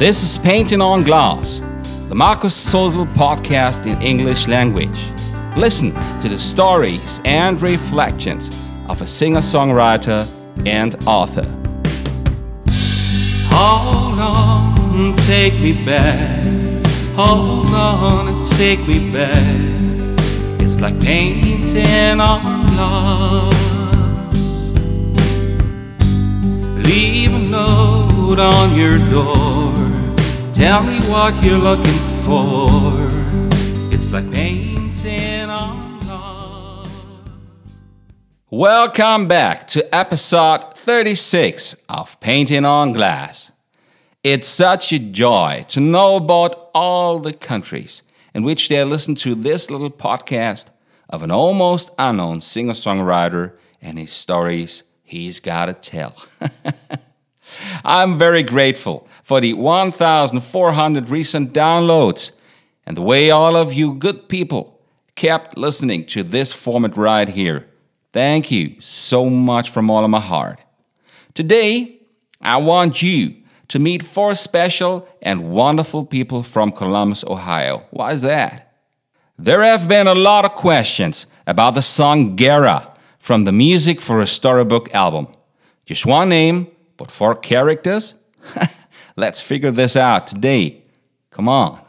This is Painting on Glass, the Markus Sozel podcast in English language. Listen to the stories and reflections of a singer songwriter and author. Hold on, take me back. Hold on take me back. It's like painting on glass. Leave a note on your door. Tell me what you're looking for. It's like painting on glass. Welcome back to episode 36 of Painting on Glass. It's such a joy to know about all the countries in which they listen to this little podcast of an almost unknown singer songwriter and his stories he's got to tell. I'm very grateful for the 1,400 recent downloads and the way all of you good people kept listening to this format right here. Thank you so much from all of my heart. Today, I want you to meet four special and wonderful people from Columbus, Ohio. Why is that? There have been a lot of questions about the song Gara from the Music for a Storybook album. Just one name, but four characters? Let's figure this out today. Come on.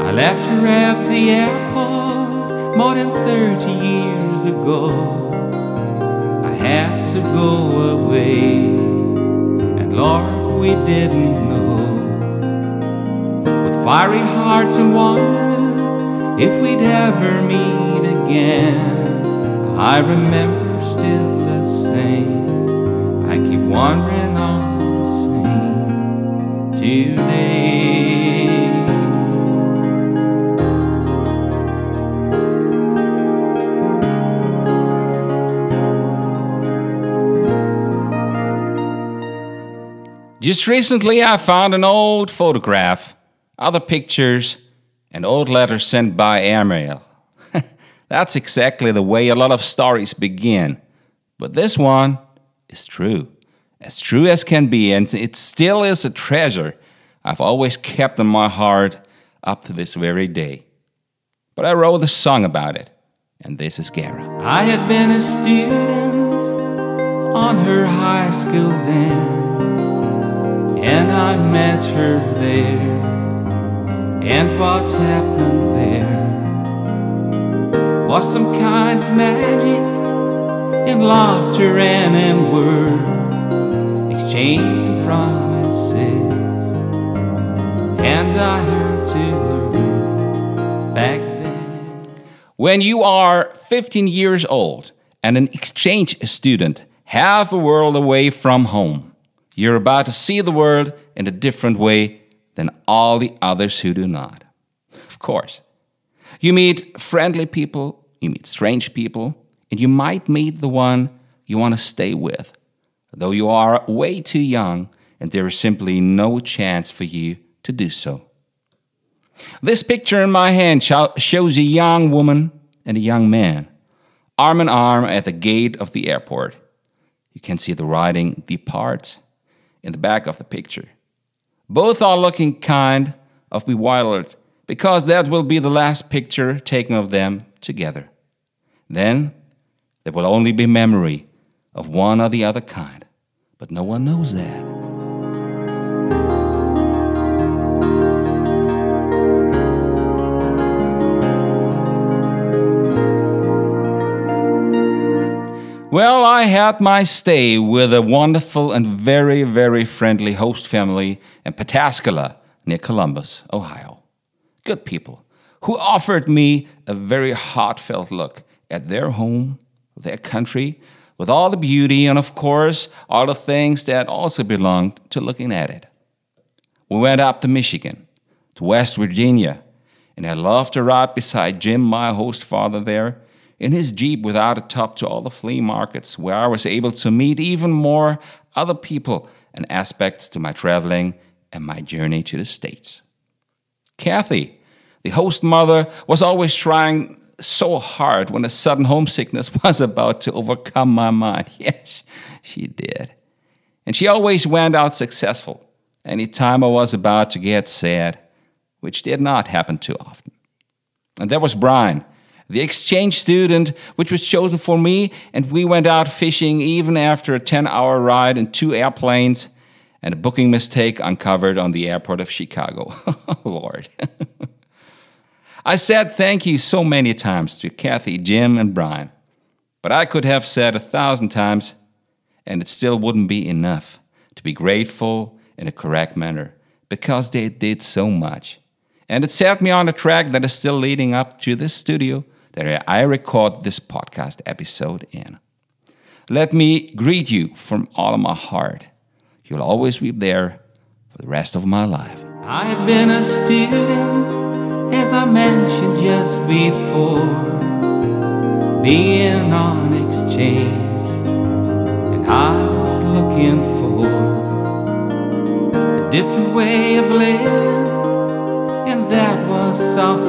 I left her at the airport more than 30 years ago. I had to go away, and Lord, we didn't know. With fiery hearts and wondering if we'd ever meet again. I remember still the same. I keep wandering on the same today. Just recently, I found an old photograph, other pictures, and old letters sent by airmail. That's exactly the way a lot of stories begin. But this one is true, as true as can be, and it still is a treasure I've always kept in my heart up to this very day. But I wrote a song about it, and this is Gara. I had been a student on her high school then and I met her there. And what happened there was some kind of magic in laughter and in word, exchanging promises. And I heard to learn back then. When you are 15 years old and an exchange student, half a world away from home, you're about to see the world in a different way than all the others who do not. Of course. You meet friendly people, you meet strange people, and you might meet the one you want to stay with, though you are way too young and there is simply no chance for you to do so. This picture in my hand shows a young woman and a young man, arm in arm at the gate of the airport. You can see the writing Depart in the back of the picture. Both are looking kind of bewildered because that will be the last picture taken of them together. Then there will only be memory of one or the other kind, but no one knows that. Well, I had my stay with a wonderful and very, very friendly host family in Pataskala near Columbus, Ohio. Good people who offered me a very heartfelt look at their home, their country, with all the beauty and, of course, all the things that also belonged to looking at it. We went up to Michigan, to West Virginia, and I loved to ride beside Jim, my host father there, in his Jeep without a top to all the flea markets where I was able to meet even more other people and aspects to my traveling and my journey to the States. Kathy, the host mother, was always trying so hard when a sudden homesickness was about to overcome my mind. Yes, she did. And she always went out successful any time I was about to get sad, which did not happen too often. And there was Brian, the exchange student, which was chosen for me, and we went out fishing even after a 10 hour ride in two airplanes and a booking mistake uncovered on the airport of Chicago. Lord. I said thank you so many times to Kathy, Jim, and Brian, but I could have said a thousand times, and it still wouldn't be enough to be grateful in a correct manner because they did so much. And it set me on a track that is still leading up to this studio that I record this podcast episode in. Let me greet you from all of my heart. You'll always be there for the rest of my life. I had been a student as I mentioned just before, being on exchange, and I was looking for a different way of living, and that was offered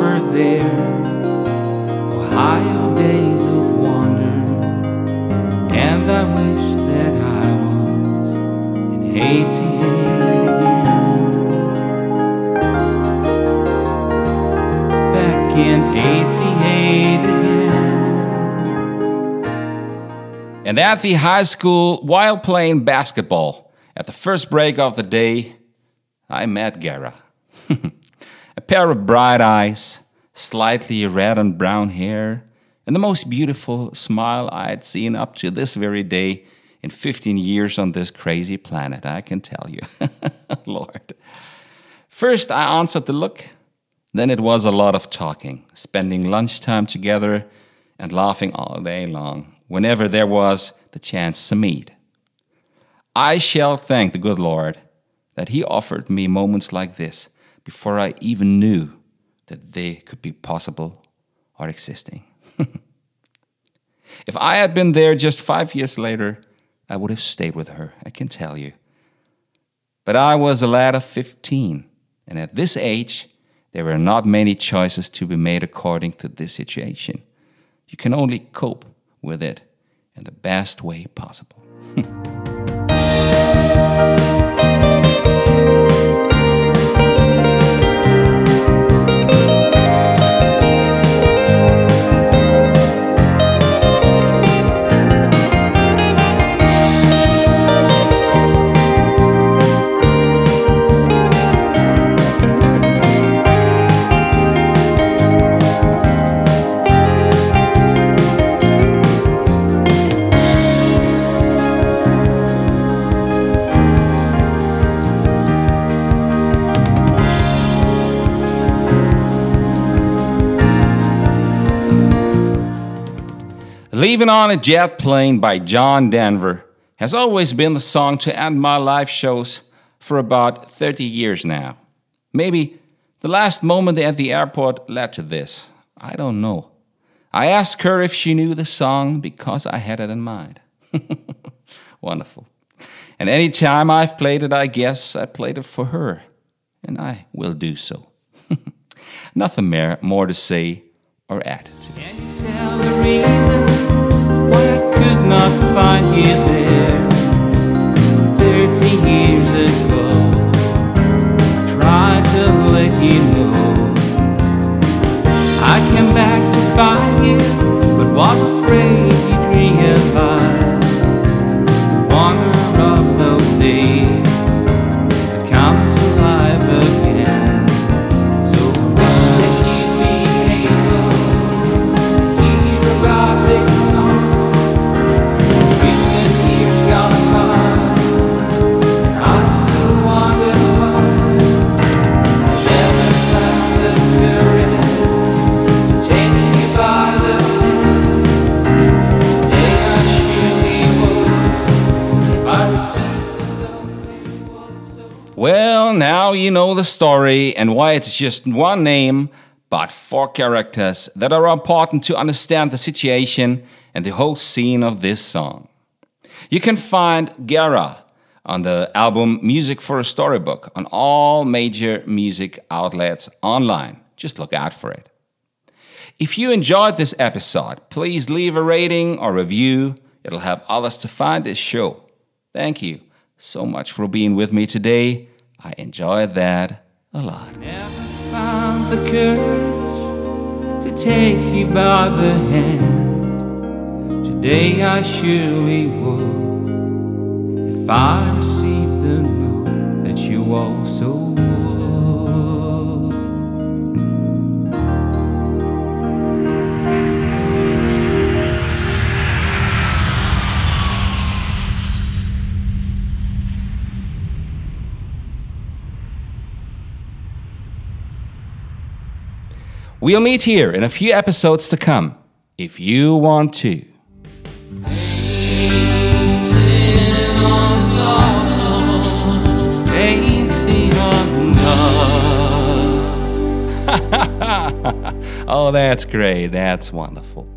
At the high school, while playing basketball, at the first break of the day, I met Gara. a pair of bright eyes, slightly red and brown hair, and the most beautiful smile I had seen up to this very day in 15 years on this crazy planet, I can tell you. Lord. First, I answered the look, then it was a lot of talking, spending lunchtime together and laughing all day long whenever there was the chance to meet. I shall thank the good Lord that He offered me moments like this before I even knew that they could be possible or existing. if I had been there just five years later, I would have stayed with her, I can tell you. But I was a lad of 15, and at this age, there were not many choices to be made according to this situation. You can only cope with it in the best way possible. Leaving on a Jet Plane by John Denver has always been the song to end my live shows for about 30 years now. Maybe the last moment at the airport led to this. I don't know. I asked her if she knew the song because I had it in mind. Wonderful. And any time I've played it, I guess I played it for her. And I will do so. Nothing more, to say or add to not find you there thirty years ago. Tried to let you know I came back to find you, but was afraid the story and why it's just one name, but four characters that are important to understand the situation and the whole scene of this song. You can find Gara on the album Music for a Storybook on all major music outlets online. Just look out for it. If you enjoyed this episode, please leave a rating or review. It'll help others to find this show. Thank you so much for being with me today. I enjoy that a lot. Never found the courage to take you by the hand. Today I surely would if I received the note that you also would. We'll meet here in a few episodes to come, if you want to. Oh, that's great. That's wonderful.